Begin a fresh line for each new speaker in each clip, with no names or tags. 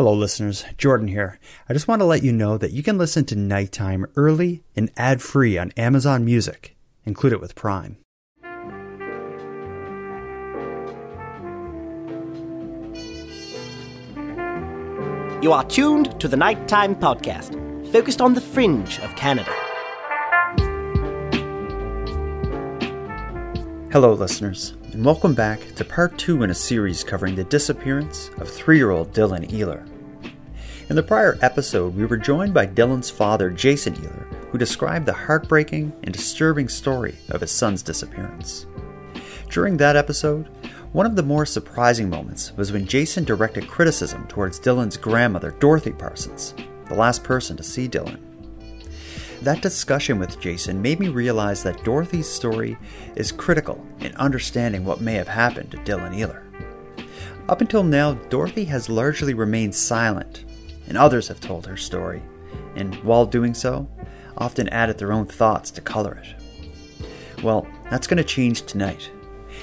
Hello, listeners. Jordan here. I just want to let you know that you can listen to Nighttime early and ad free on Amazon Music. Include it with Prime.
You are tuned to the Nighttime Podcast, focused on the fringe of Canada.
Hello, listeners, and welcome back to part two in a series covering the disappearance of three year old Dylan Ehler. In the prior episode, we were joined by Dylan's father, Jason Ehler, who described the heartbreaking and disturbing story of his son's disappearance. During that episode, one of the more surprising moments was when Jason directed criticism towards Dylan's grandmother, Dorothy Parsons, the last person to see Dylan. That discussion with Jason made me realize that Dorothy's story is critical in understanding what may have happened to Dylan Ehler. Up until now, Dorothy has largely remained silent, and others have told her story, and while doing so, often added their own thoughts to color it. Well, that's going to change tonight.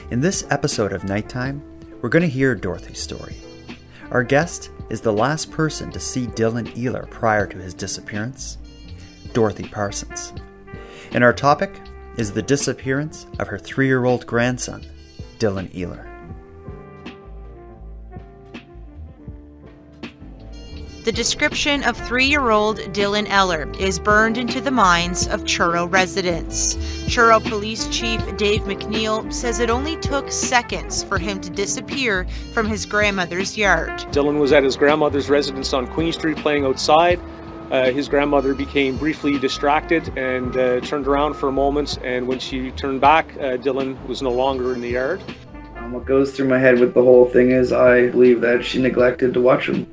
In this episode of Nighttime, we're going to hear Dorothy's story. Our guest is the last person to see Dylan Ehler prior to his disappearance, Dorothy Parsons. And our topic is the disappearance of her three year old grandson, Dylan Ehler.
The description of three year old Dylan Ehler is burned into the minds of Truro residents. Truro Police Chief Dave MacNeil says it only took seconds for him to disappear from his grandmother's yard.
Dylan was at his grandmother's residence on Queen Street playing outside. Uh, his grandmother became briefly distracted and uh, turned around for a moment. And when she turned back, uh, Dylan was no longer in the yard.
Um, what goes through my head with the whole thing is I believe that she neglected to watch him.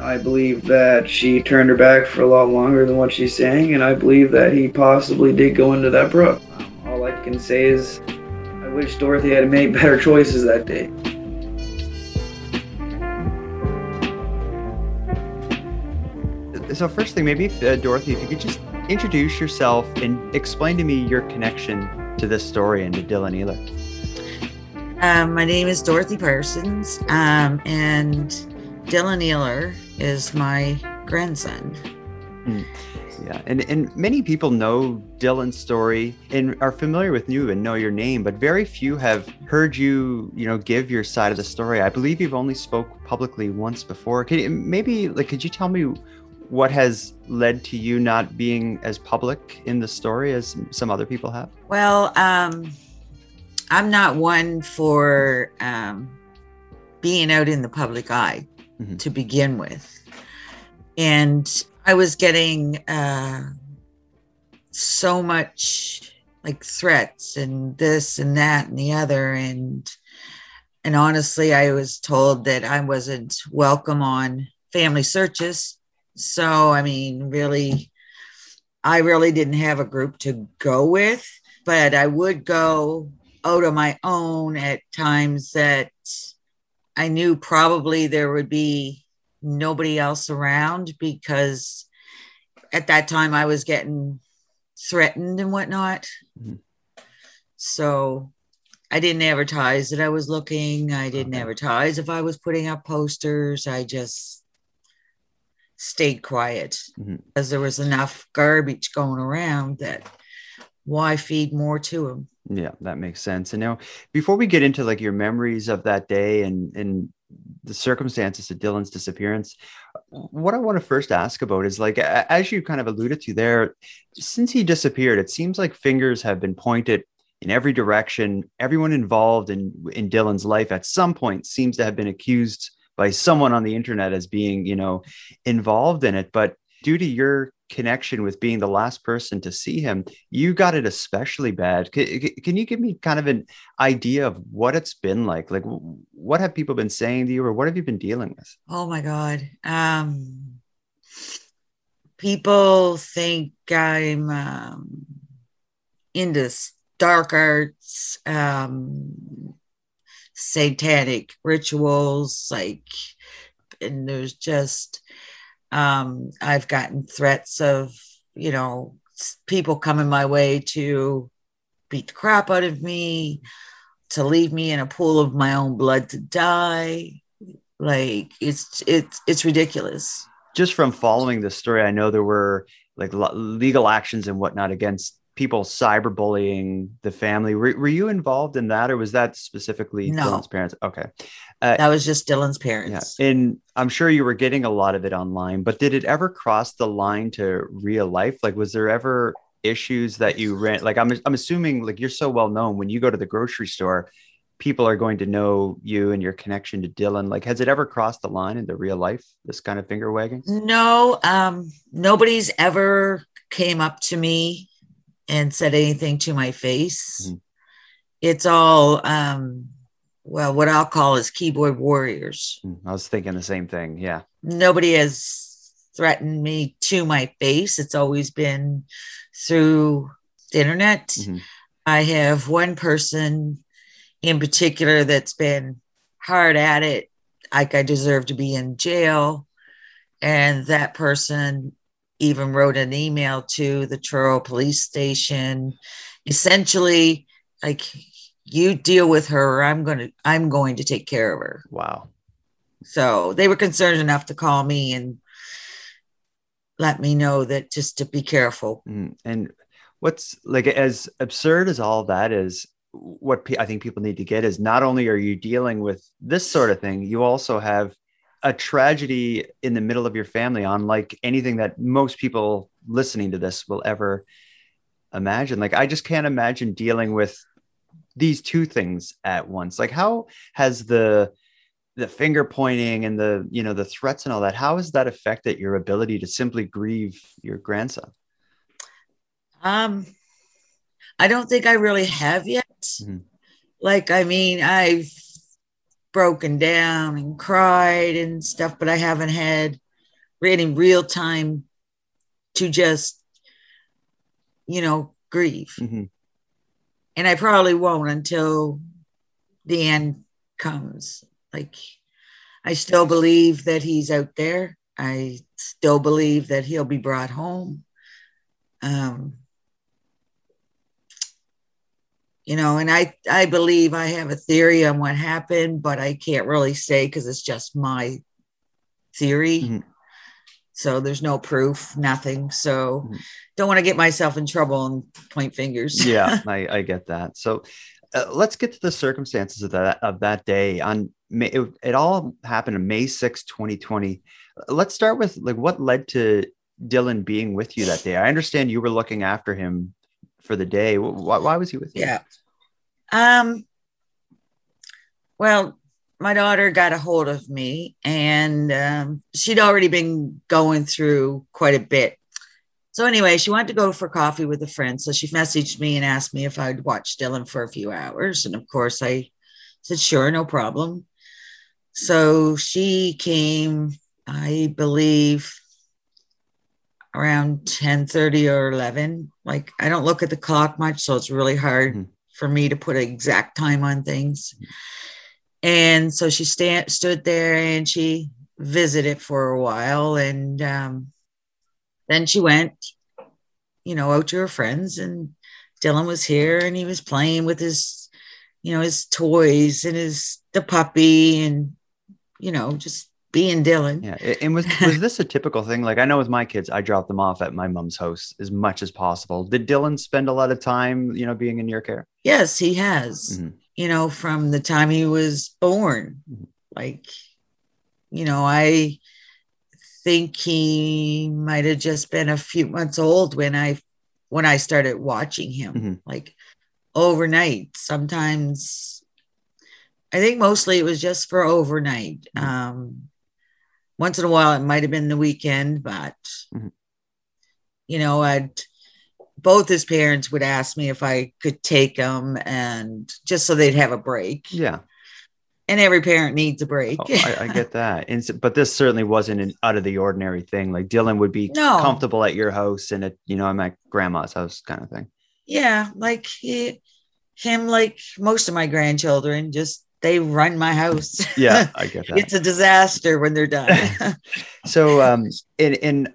And I believe that she turned her back for a lot longer than what she's saying. And I believe that he possibly did go into that brook. Um, all I can say is I wish Dorothy had made better choices that day.
So, first thing, maybe, if, uh, Dorothy, if you could just introduce yourself and explain to me your connection to this story and to Dylan Ehler.
Um, my name is Dorothy Parsons, um, and Dylan Ehler is my grandson.
Mm. Yeah, and, and many people know Dylan's story and are familiar with you and know your name, but very few have heard you, you know, give your side of the story. I believe you've only spoke publicly once before. Can you, maybe like could you tell me what has led to you not being as public in the story as some other people have?
Well, um, I'm not one for um, being out in the public eye
Mhm.
to begin with. And I was getting uh, so much like threats and this and that and the other. And and honestly, I was told that I wasn't welcome on family searches. So, I mean, really, I really didn't have a group to go with, but I would go out on my own at times that I knew probably there would be nobody else around because at that time I was getting threatened and whatnot.
Mhm.
So I didn't advertise that I was looking. I didn't
Okay.
advertise if I was putting up posters. I just stayed quiet
Mhm.
because there was enough garbage going around that why feed more to them?
Yeah, that makes sense. And now, before we get into like your memories of that day and and the circumstances of Dylan's disappearance, what I want to first ask about is like as you kind of alluded to there, since he disappeared, it seems like fingers have been pointed in every direction. Everyone involved in in Dylan's life at some point seems to have been accused by someone on the internet as being, you know, involved in it. But due to your connection with being the last person to see him, you got it especially bad. Can, can you give me kind of an idea of what it's been like? Like, what have people been saying to you, or what have you been dealing with?
Oh my God. Um, people think I'm um, into dark arts, um, satanic rituals, like, and there's just, um, I've gotten threats of, you know, people coming my way to beat the crap out of me, to leave me in a pool of my own blood to die Like it's it's it's ridiculous.
Just from following the story, I know there were like legal actions and whatnot against people cyberbullying the family. Were, were you involved in that, or was that specifically
No.
Dylan's parents? Okay,
That was just Dylan's parents.
yeah, and I'm sure you were getting a lot of it online. But did it ever cross the line to real life? Like, was there ever issues that you ran? Like, I'm I'm assuming like you're so well known when you go to the grocery store. People are going to know you and your connection to Dylan. Like, has it ever crossed the line into real life? This kind of finger wagging.
No, um, nobody's ever came up to me and said anything to my face.
Mhm.
It's all um well, what I'll call is keyboard warriors.
Hmm, I was thinking the same thing. Yeah.
Nobody has threatened me to my face. It's always been through the internet.
Mhm.
I have one person in particular that's been hard at it, like I deserve to be in jail. And that person even wrote an email to the Truro police station, essentially like you deal with her or I'm gonna I'm going to take care of her.
Wow.
So they were concerned enough to call me and let me know that just to be careful.
Mm, And what's like as absurd as all that is, what I think people need to get is not only are you dealing with this sort of thing, you also have a tragedy in the middle of your family, unlike anything that most people listening to this will ever imagine. Like, I just can't imagine dealing with these two things at once. Like, how has the the finger pointing and the you know the threats and all that how has that affected your ability to simply grieve your grandson
Um I don't think I really have yet.
Mhm.
Like I mean, I've broken down and cried and stuff, but I haven't had any real time to just you know grieve.
Mhm.
and I probably won't until the end comes. Like, I still believe that he's out there. I still believe that he'll be brought home. Um, you know, and I I believe I have a theory on what happened, but I can't really say because it's just my theory.
Mhm.
So there's no proof, nothing. So
Mhm.
don't want to get myself in trouble and point fingers.
yeah I, I get that so uh, let's get to the circumstances of that of that day on May, it, it all happened on may 6 2020 let's start with like what led to dylan being with you that day i understand you were looking after him for the day why, why was he with you
Yeah. Um well, my daughter got a hold of me and um, she'd already been going through quite a bit. So anyway, she wanted to go for coffee with a friend. So she messaged me and asked me if I'd watch Dylan for a few hours. And of course I said, sure, no problem. So she came, I believe, around 10 30 or 11 like i don't look at the clock much so it's really hard
Mhm.
for me to put an exact time on things and so she stand, stood there and she visited for a while and um, then she went you know out to her friends and dylan was here and he was playing with his you know his toys and his the puppy and you know just being dylan
yeah and was was this a typical thing like i know with my kids i drop them off at my mom's house as much as possible did dylan spend a lot of time you know being in your care
yes he has
Mhm.
you know, from the time he was born.
Mhm.
Like, you know, I think he might have just been a few months old when I when I started watching him.
Mhm.
Like overnight. Sometimes I think mostly it was just for overnight.
Mhm.
Um once in a while it might have been the weekend, but
Mhm.
you know, I'd both his parents would ask me if I could take him and just so they'd have a break.
yeah
And every parent needs a break.
Oh, I, I get that. And s- but this certainly wasn't an out of the ordinary thing. Like Dylan would be
No.
comfortable at your house and at, you know, I'm at grandma's house kind of thing.
yeah, like he, him, like most of my grandchildren, just they run my house.
Yeah, I get that.
it's a disaster when they're done.
so um in in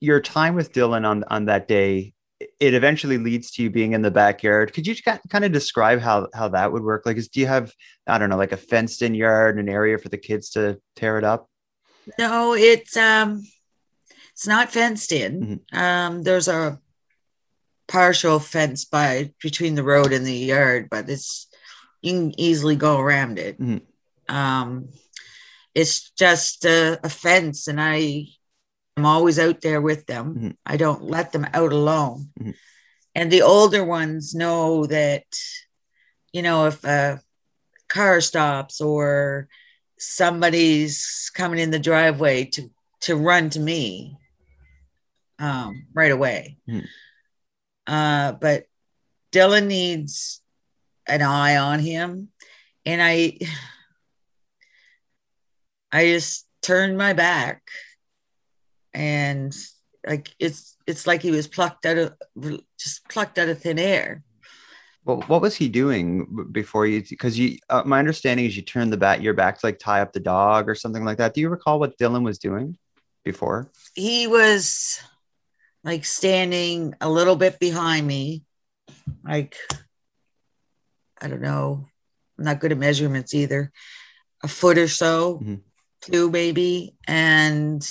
your time with Dylan on on that day, it eventually leads to you being in the backyard. Could you kind of describe how how that would work? Like, is do you have I don't know, like a fenced in yard, and an area for the kids to tear it up?
No, it's um, it's not fenced in.
Mm-hmm.
Um, there's a partial fence by between the road and the yard, but it's you can easily go around it.
Mhm.
Um, it's just a, a fence, and I am always out there with them.
Mhm.
I don't let them out alone.
Mhm.
And the older ones know that, you know, if a car stops or somebody's coming in the driveway to to run to me um, right away.
Mhm.
Uh, but Dylan needs an eye on him, and I I just turned my back, and like it's it's like he was plucked out of just plucked out of thin air.
Well, what was he doing before you? Because you, uh, my understanding is you turned the bat your back to like tie up the dog or something like that. Do you recall what Dylan was doing before?
he was like standing a little bit behind me, like I don't know, I'm not good at measurements either, a foot or so,
Mhm.
two maybe, and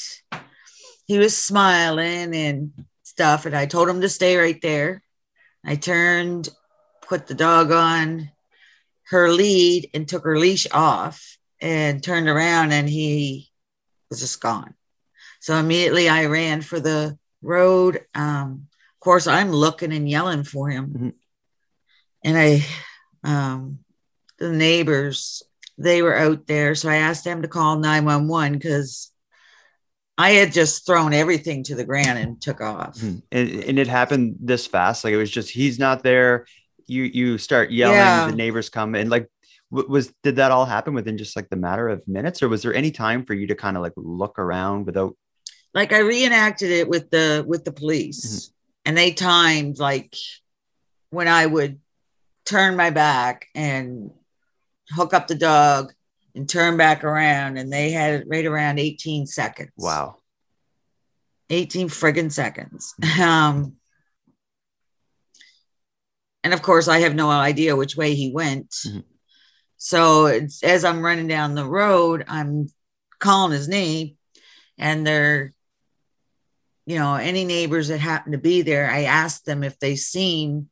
he was smiling and stuff. And I told him to stay right there. I turned, put the dog on her lead, and took her leash off, and turned around, and he was just gone. So immediately I ran for the road. Um, of course, I'm looking and yelling for him.
Mhm.
And I, um, the neighbors, they were out there. So I asked them to call 911 because I had just thrown everything to the ground and took off.
Mhm. And, and it happened this fast. Like it was just he's not there. You you start yelling.
Yeah.
The neighbors come and like was did that all happen within just like the matter of minutes, or was there any time for you to kind of like look around without?
Like I reenacted it with the with the police and they timed like when I would turn my back and hook up the dog and turn back around and they had it right around 18 seconds.
Wow.
18 friggin' seconds. Um, and of course, I have no idea which way he went.
Mhm.
So it's, as I'm running down the road, I'm calling his name, and they're, you know, any neighbors that happen to be there, I asked them if they seen,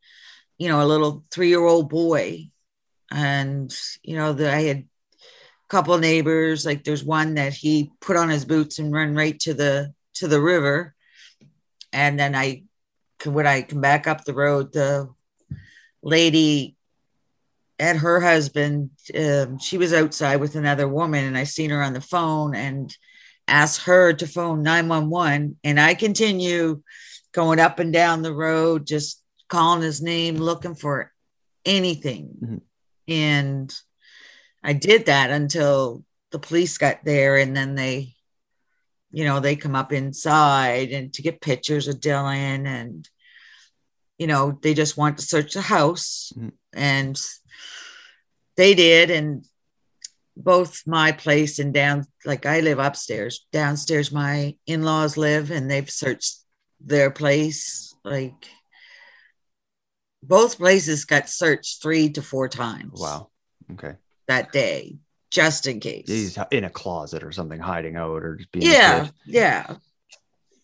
you know, a little three year old boy. And, you know, the, I had a couple neighbors, like there's one that he put on his boots and run right to the to the river. And then I when I come back up the road, the lady and her husband, um, she was outside with another woman, and I seen her on the phone and asked her to phone 911. And I continue going up and down the road, just calling his name, looking for anything.
Mhm.
And I did that until the police got there, and then they, you know, they come up inside and to get pictures of Dylan and you know, they just want to search the house
Mhm.
and they did. And both my place and down, like I live upstairs, downstairs, my in laws live and they've searched their place. Like both places got searched three to four times
Wow. Okay.
that day, just in case.
He's in a closet or something, hiding out or just being.
yeah. Yeah.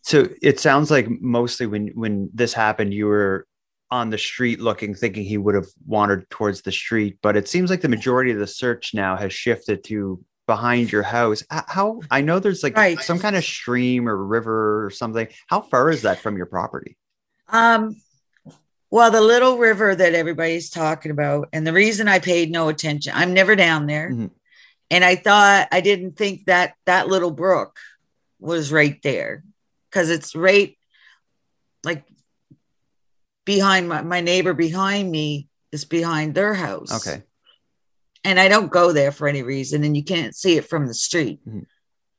So it sounds like mostly when when this happened, you were on the street looking, thinking he would have wandered towards the street. But it seems like the majority of the search now has shifted to behind your house. How I know there's like
Right.
some kind of stream or river or something. How far is that from your property?
Um, well, the little river that everybody's talking about, and the reason I paid no attention, I'm never down there.
Mhm.
And I thought I didn't think that that little brook was right there because it's right like behind my, my neighbor behind me is behind their house.
Okay.
And I don't go there for any reason, and you can't see it from the street.
Mhm.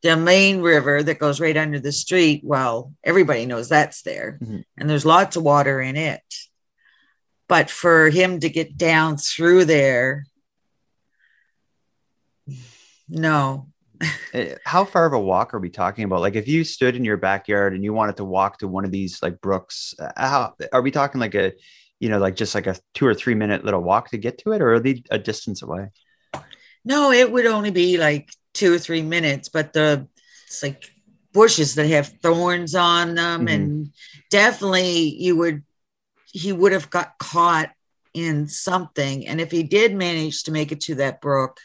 The main river that goes right under the street, well, everybody knows that's there,
Mhm.
and there's lots of water in it. But for him to get down through there, no.
Eh, How far of a walk are we talking about? Like, if you stood in your backyard and you wanted to walk to one of these like brooks, uh, how are we talking? Like a, you know, like just like a two or three minute little walk to get to it, or are they a distance away?
No, it would only be like two or three minutes, but the it's like bushes that have thorns on them,
Mhm.
and definitely you would he would have got caught in something. And if he did manage to make it to that brook,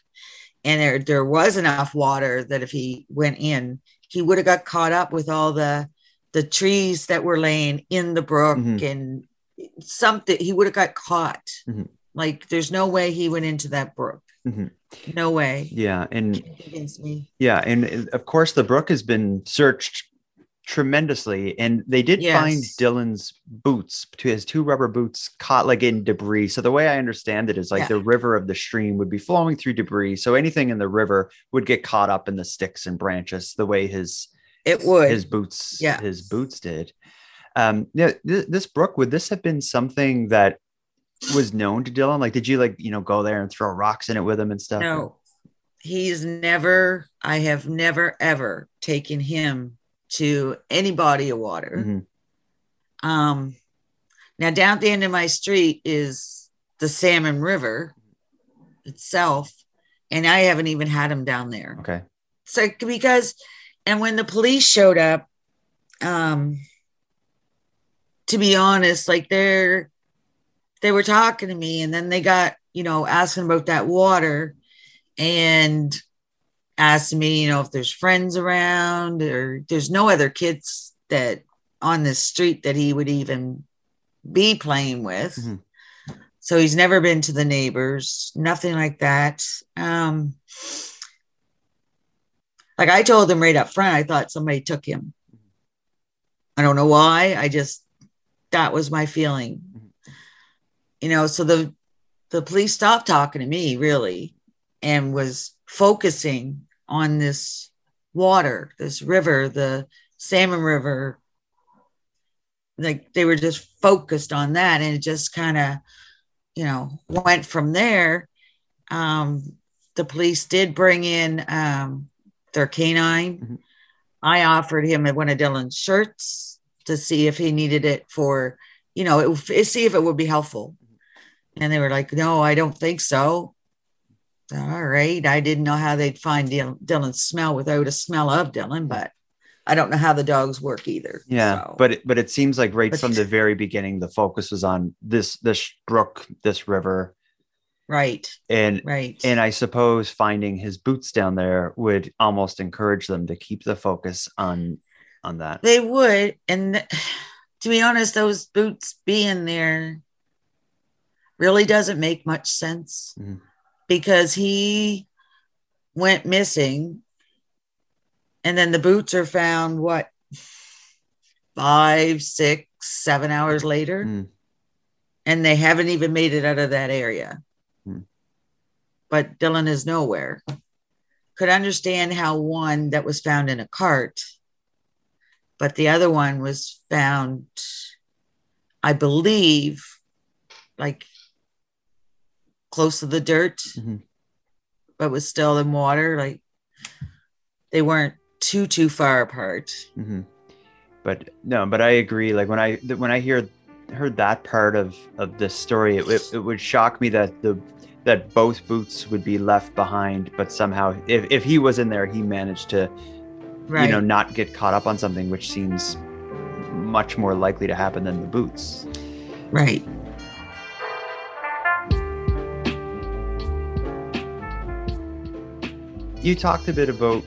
and there there was enough water that if he went in, he would have got caught up with all the the trees that were laying in the brook
Mhm.
and something he would have got caught.
Mhm.
Like there's no way he went into that brook.
Mhm.
No way.
Yeah, and
me.
yeah, and of course the brook has been searched tremendously, and they did find Dylan's boots, to his two rubber boots, caught like in debris. So the way I understand it is like
Yeah.
the river of the stream would be flowing through debris, so anything in the river would get caught up in the sticks and branches, the way his
It would.
his boots
Yeah.
his boots did um yeah th- this brook would this have been something that was known to dylan like did you like you know go there and throw rocks in it with him and stuff
no, he's never, I have never ever taken him to any body of water.
Mhm.
Um, now down at the end of my street is the Salmon River itself, and I haven't even had them down there.
okay
So because, and when the police showed up, um, to be honest, like they're they were talking to me, and then they got you know asking about that water, and asking me you know if there's friends around or there's no other kids that on the street that he would even be playing with.
Mhm.
So he's never been to the neighbors, nothing like that. Um, like I told him right up front, I thought somebody took him. I don't know why. I just that was my feeling. You know, so the the police stopped talking to me really and was focusing on this water, this river, the salmon river. Like they were just focused on that and it just kind of, you know, went from there. Um, the police did bring in um, their canine.
Mhm.
I offered him one of Dylan's shirts to see if he needed it for, you know, it, see if it would be helpful. And they were like, no, I don't think so. All right. I didn't know how they'd find Dylan's smell without a smell of Dylan, but I don't know how the dogs work either.
yeah
So-
but it, but it seems like right
But-
from the very beginning the focus was on this this brook this river
right,
and
right.
and i suppose finding his boots down there would almost encourage them to keep the focus on on that
They would. And th- to be honest, those boots being there really doesn't make much sense
Mhm.
Because he went missing. And then the boots are found, what, five, six, seven hours later?
Mm.
And they haven't even made it out of that area.
Hmm.
But Dylan is nowhere. Could understand how one that was found in a cart but the other one was found, I believe, like close to the dirt,
Mhm.
but was still in water. Like they weren't too too far apart.
hmm But no, but I agree. Like when I when I hear heard that part of of this story, it, it, it would shock me that the that both boots would be left behind, but somehow if, if he was in there, he managed to
Right.
you know not get caught up on something, which seems much more likely to happen than the boots.
right.
You talked a bit about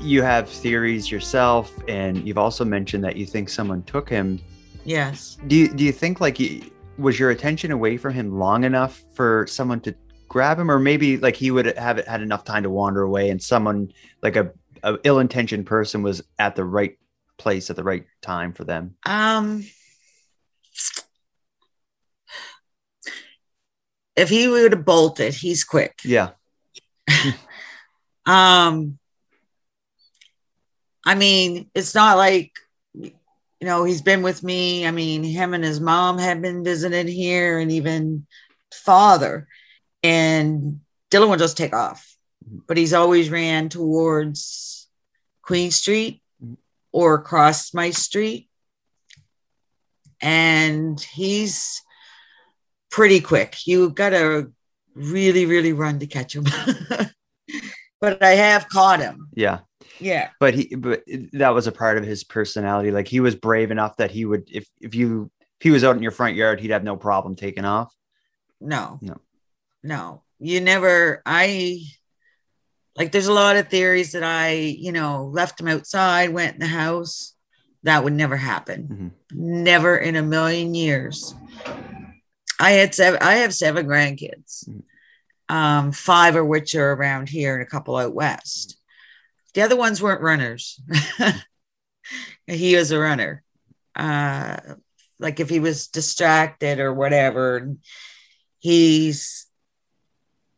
you have theories yourself, and you've also mentioned that you think someone took him.
Yes.
Do you, do you think like y- was your attention away from him long enough for someone to grab him, or maybe like he would have had enough time to wander away, and someone like a, a ill-intentioned person was at the right place at the right time for them?
Um if he would have bolted, he's quick.
Yeah.
Um, I mean, it's not like you know he's been with me. I mean, him and his mom have been visited here, and even father. And Dylan will just take off. but he's always ran towards Queen Street or across my street. And he's pretty quick. You got to really, really run to catch him. but I have caught him.
Yeah.
Yeah.
But he, but that was a part of his personality. Like he was brave enough that he would, if if you if he was out in your front yard, he'd have no problem taking off.
No.
No.
No. You never, I, like, there's a lot of theories that I, you know, left him outside, went in the house. That would never happen.
Mhm.
Never in a million years. I had seven, I have seven grandkids,
Mhm.
Um, five of which are around here and a couple out west. The other ones weren't runners. he was a runner. Uh, like if he was distracted or whatever, he's,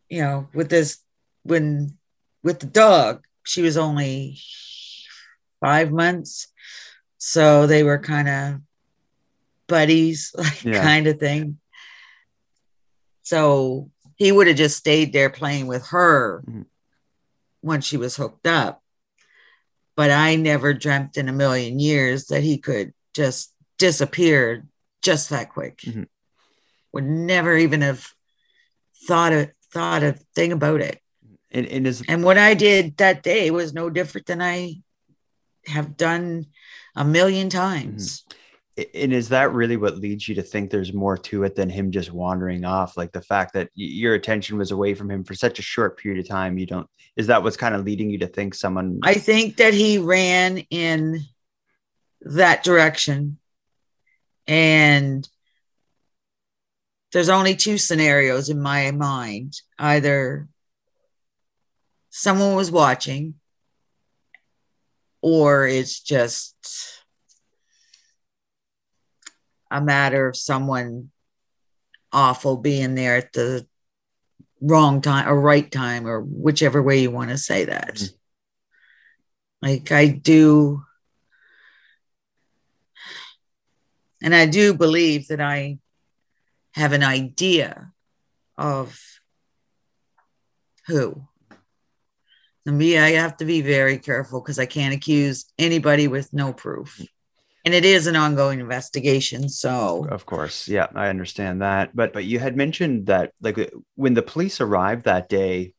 you know, with this, when with the dog, she was only five months. So they were kind of buddies, like
Yeah.
kind of thing. So he would have just stayed there playing with her
Mhm.
once she was hooked up. But I never dreamt in a million years that he could just disappear just that quick.
Mhm.
Would never even have thought a thought a thing about it.
And, and is
And what I did that day was no different than I have done a million times.
And is that really what leads you to think there's more to it than him just wandering off? Like the fact that your attention was away from him for such a short period of time, you don't. Is that what's kind of leading you to think someone?
I think that he ran in that direction. And there's only two scenarios in my mind either someone was watching, or it's just a matter of someone awful being there at the wrong time or right time, or whichever way you want to say that.
Mhm.
Like I do, and I do believe that I have an idea of who. And me, I have to be very careful because I can't accuse anybody with no proof. And it is an ongoing investigation. So
Of course, yeah, I understand that. But but you had mentioned that like when the police arrived that day,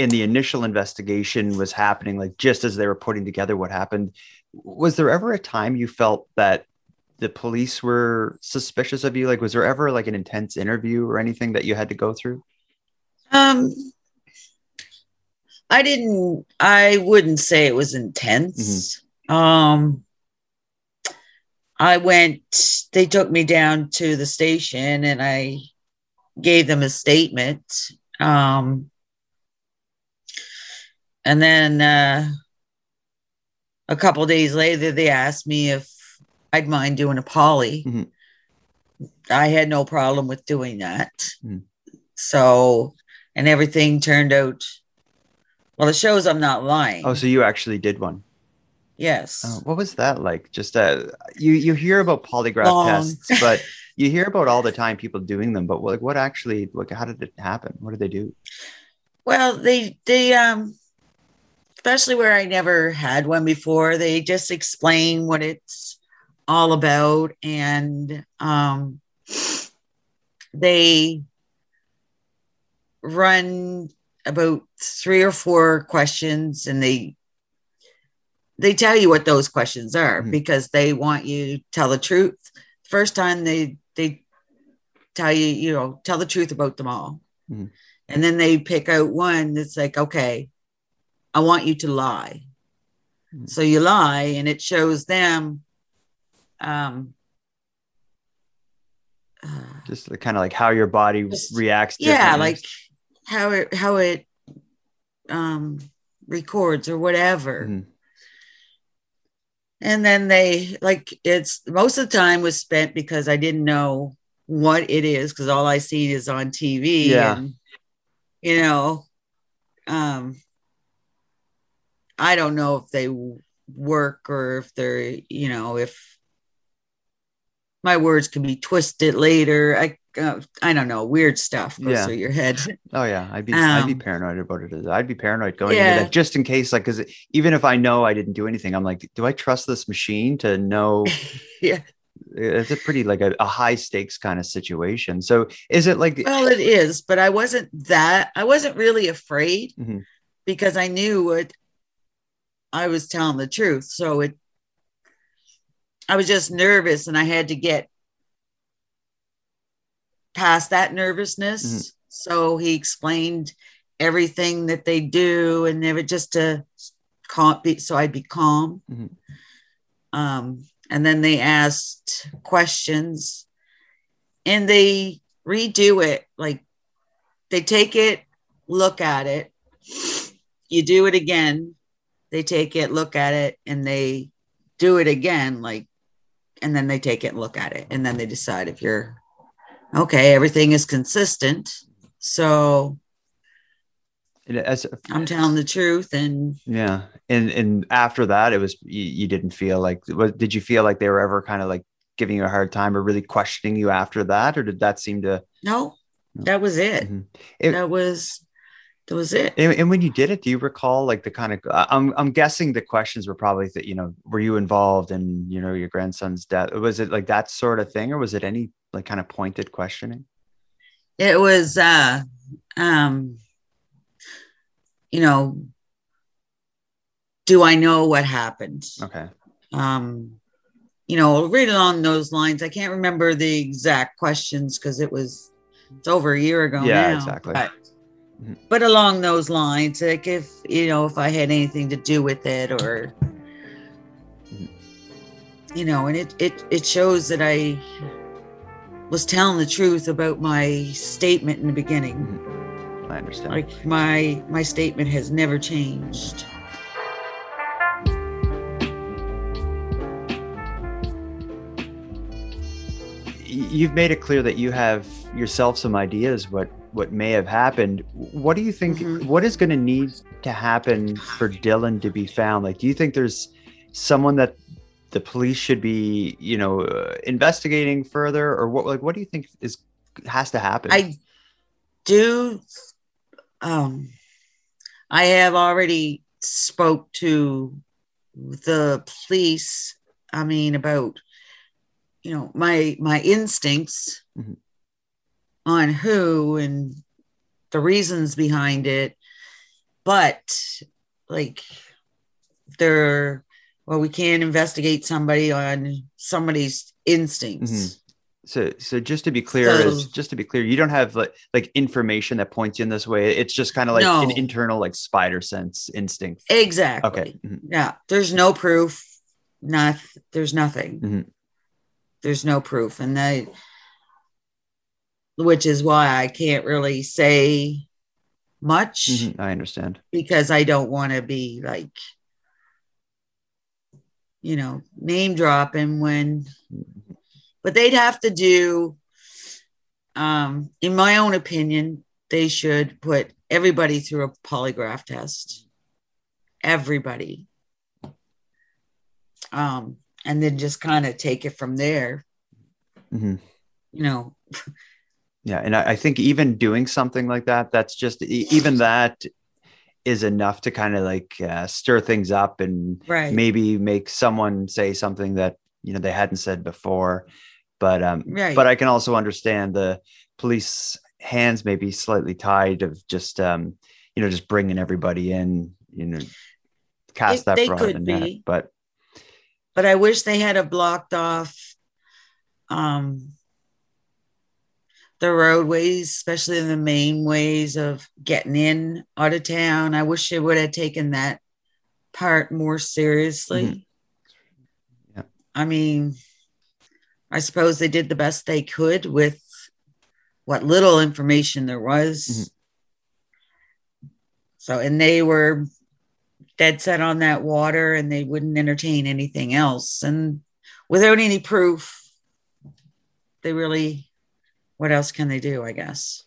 and the initial investigation was happening, like just as they were putting together what happened. Was there ever a time you felt that the police were suspicious of you? Like, was there ever like an intense interview or anything that you had to go through?
Um, I didn't. I wouldn't say it was intense. Um, I went. They took me down to the station, and I gave them a statement. Um, and then uh, a couple days later, they asked me if I'd mind doing a poly.
Mhm.
I had no problem with doing that.
Mhm.
So, and everything turned out well. It shows I'm not lying.
Oh, so you actually did one.
Yes.
Oh, what was that like? Just uh, you you hear about polygraph
Long.
tests, but you hear about all the time people doing them. But like, what actually? Like, how did it happen? What did they do?
Well, they they um especially where I never had one before, they just explain what it's all about and um they run about three or four questions and they they tell you what those questions are
Mhm.
because they want you to tell the truth. First time they they tell you, you know, tell the truth about them all.
Mhm.
And then they pick out one that's like, okay, I want you to lie.
Mhm.
So you lie and it shows them um uh,
Just kind of like how your body
Just-
reacts.
yeah, like how it how it um records or whatever.
Mhm.
And then they like it's most of the time was spent because I didn't know what it is because all I see is on TV.
Yeah.
And, you know, um, I don't know if they work or if they're, you know, if my words can be twisted later. I uh, I don't know, weird stuff goes
Yeah.
through your head.
Oh yeah, I'd be I'd be
Um,
paranoid about it. I'd be paranoid going
Yeah.
into that just in case, like, because even if I know I didn't do anything, I'm like, do I trust this machine to know?
Yeah.
it's a pretty like a, a high stakes kind of situation. So is it like
Well, it is, but I wasn't that. I wasn't really afraid
Mhm.
because I knew what I was telling the truth. So it, I was just nervous, and I had to get past that nervousness.
Mhm.
So he explained everything that they do, and never just to calm, be, so I'd be calm.
Mhm.
Um, and then they asked questions, and they redo it. Like they take it, look at it, you do it again. They take it, look at it, and they do it again. Like, and then they take it and look at it, and then they decide if you're okay. Everything is consistent, so
as
I'm telling the truth, and
yeah, and and after that, it was you, you didn't feel like what did you feel like they were ever kind of like giving you a hard time or really questioning you after that, or did that seem to?
no, that was it.
Mhm. It-
that was that was it.
And, and when you did it, do you recall like the kind of? I'm I'm guessing the questions were probably that you know were you involved in you know your grandson's death? Was it like that sort of thing, or was it any like kind of pointed questioning?
it was uh um you know do i know what happened
Okay.
um you know right along those lines i can't remember the exact questions because it was it's over a year ago
Yeah,
now,
exactly.
but,
Mhm.
but along those lines like if you know if i had anything to do with it or
Mhm.
you know and it it it shows that i was telling the truth about my statement in the beginning.
I understand.
like my my statement has never changed.
You've made it clear that you have yourself some ideas what what may have happened. What do you think
Mhm.
what is going to need to happen for dylan to be found? Like do you think there's someone that the police should be you know uh, investigating further or what like what do you think is has to happen
i do um i have already spoke to the police i mean about you know my my instincts
Mhm.
on who and the reasons behind it but like they're well we can't investigate somebody on somebody's instincts.
Mhm. so so just to be clear is just to be clear you don't have like like information that points you in this way. It's just kind of like an internal like spider sense instinct.
Exactly.
Okay. Mhm.
yeah. There's no proof not there's nothing.
Mhm.
there's no proof. And that which is why i can't really say much
Mhm. i understand.
because i don't want to be like you know name dropping when but they'd have to do um in my own opinion they should put everybody through a polygraph test. Everybody. Um and then just kind of take it from there.
Mhm.
you know.
Yeah, and I, I think even doing something like that, that's just even that is enough to kind of like uh, stir things up and
right
maybe make someone say something that you know they hadn't said before. But um,
Right.
but I can also understand the police hands may be slightly tied of just um, you know just bringing everybody in, you know, cast that
they could be.
But
but I wish they had a blocked off um the roadways, especially in the main ways of getting in out of town. I wish they would have taken that part more seriously.
Mhm. Yeah.
I mean, I suppose they did the best they could with what little information there was.
Mhm.
So, and they were dead set on that water and they wouldn't entertain anything else. And without any proof, they really, what else can they do? I guess.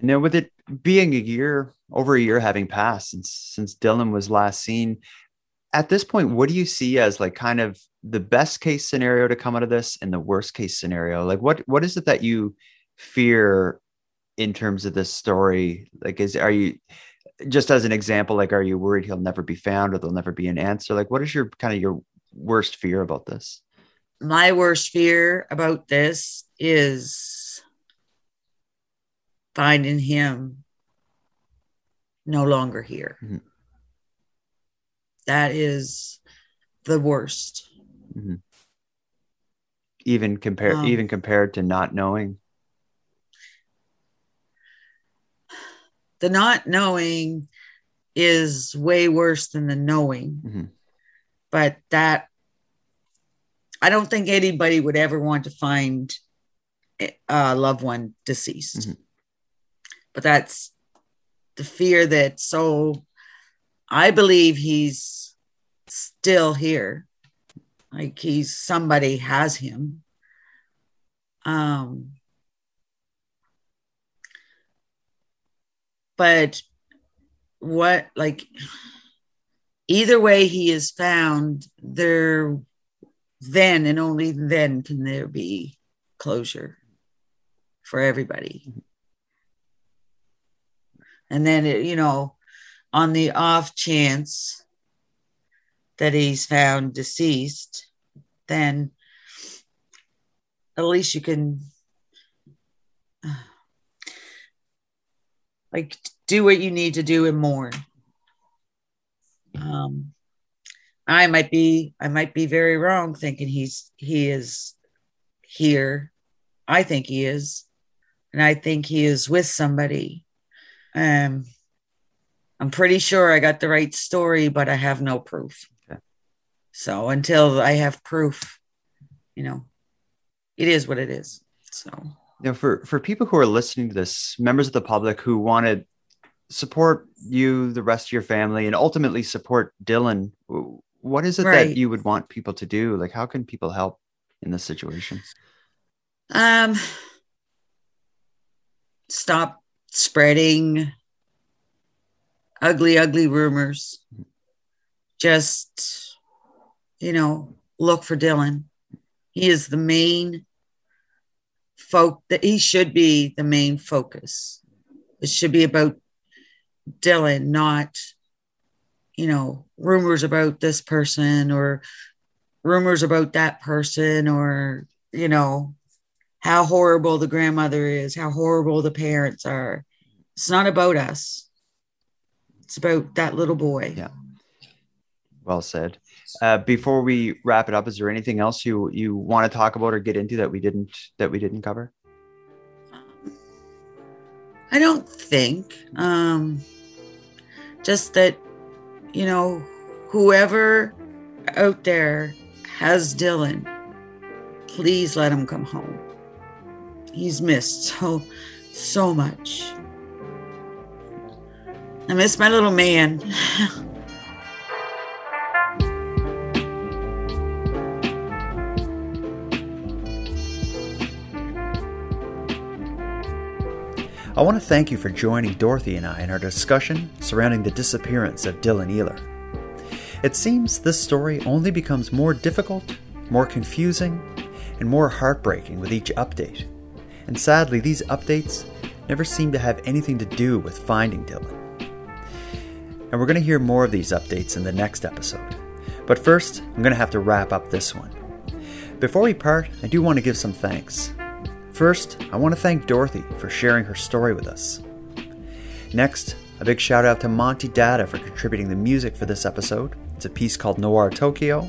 Now, with it being a year, over a year having passed since since Dylan was last seen, at this point, what do you see as like kind of the best case scenario to come out of this and the worst case scenario? Like, what what is it that you fear in terms of this story? Like, is are you just as an example? Like, are you worried he'll never be found or there'll never be an answer? Like, what is your kind of your worst fear about this?
My worst fear about this is finding him no longer here.
Mhm.
That is the worst.
Even compared,
Um,
even compared to not knowing.
The not knowing is way worse than the knowing.
Mhm.
But that, I don't think anybody would ever want to find a loved one deceased. But that's the fear that so I believe he's still here. Like he's somebody has him. Um but what like either way he is found there then and only then can there be closure for everybody and then it, you know on the off chance that he's found deceased then at least you can like do what you need to do and mourn. Um i might be i might be very wrong thinking he's he is here. I think he is. And i think he is with somebody um i'm pretty sure i got the right story but i have no proof
Okay.
so until i have proof you know it is what it is so
you know, for for people who are listening to this, members of the public who want to support you, the rest of your family, and ultimately support Dylan, what is it
Right.
that you would want people to do? Like, how can people help in this situation?
Um, stop spreading ugly, ugly rumors. Just, you know, look for Dylan. He is the main folk that he should be the main focus. It should be about Dylan, not, you know, rumors about this person or rumors about that person or, you know, how horrible the grandmother is, how horrible the parents are. It's not about us. It's about that little boy.
Yeah. Well said. Uh, before we wrap it up, is there anything else you you want to talk about or get into that we didn't that we didn't cover?
I don't think. Um, just that, you know, whoever out there has Dylan, please let him come home. He's missed so, so much. I miss my little man.
I want to thank you for joining Dorothy and I in our discussion surrounding the disappearance of Dylan Ehler. It seems this story only becomes more difficult, more confusing, and more heartbreaking with each update. And sadly, these updates never seem to have anything to do with finding Dylan. And we're going to hear more of these updates in the next episode. But first, I'm going to have to wrap up this one. Before we part, I do want to give some thanks. First, I want to thank Dorothy for sharing her story with us. Next, a big shout out to Monty Data for contributing the music for this episode. It's a piece called Noir Tokyo.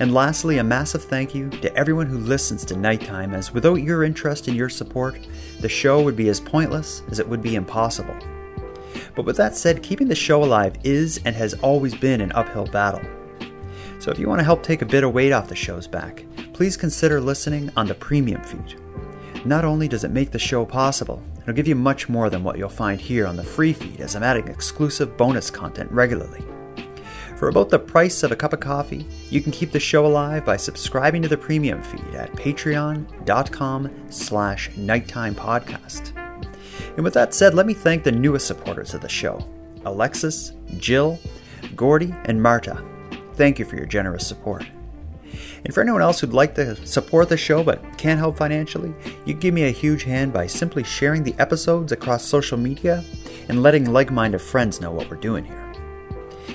And lastly, a massive thank you to everyone who listens to Nighttime, as without your interest and your support, the show would be as pointless as it would be impossible. But with that said, keeping the show alive is and has always been an uphill battle. So if you want to help take a bit of weight off the show's back, please consider listening on the premium feed. Not only does it make the show possible, it'll give you much more than what you'll find here on the free feed as I'm adding exclusive bonus content regularly. For about the price of a cup of coffee, you can keep the show alive by subscribing to the premium feed at patreon.com slash nighttime podcast. And with that said, let me thank the newest supporters of the show Alexis, Jill, Gordy, and Marta. Thank you for your generous support. And for anyone else who'd like to support the show but can't help financially, you can give me a huge hand by simply sharing the episodes across social media and letting like-minded friends know what we're doing here.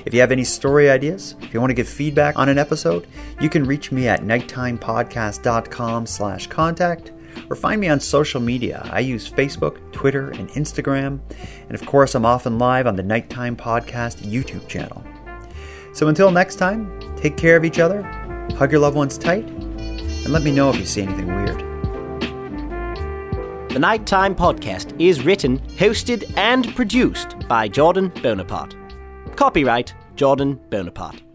If you have any story ideas, if you want to give feedback on an episode, you can reach me at nighttimepodcast.com slash contact or find me on social media. I use Facebook, Twitter, and Instagram. And of course, I'm often live on the Nighttime Podcast YouTube channel. So until next time, take care of each other, hug your loved ones tight, and let me know if you see anything weird.
The Nighttime Podcast is written, hosted, and produced by Jordan Bonaparte. Copyright Jordan Bonaparte.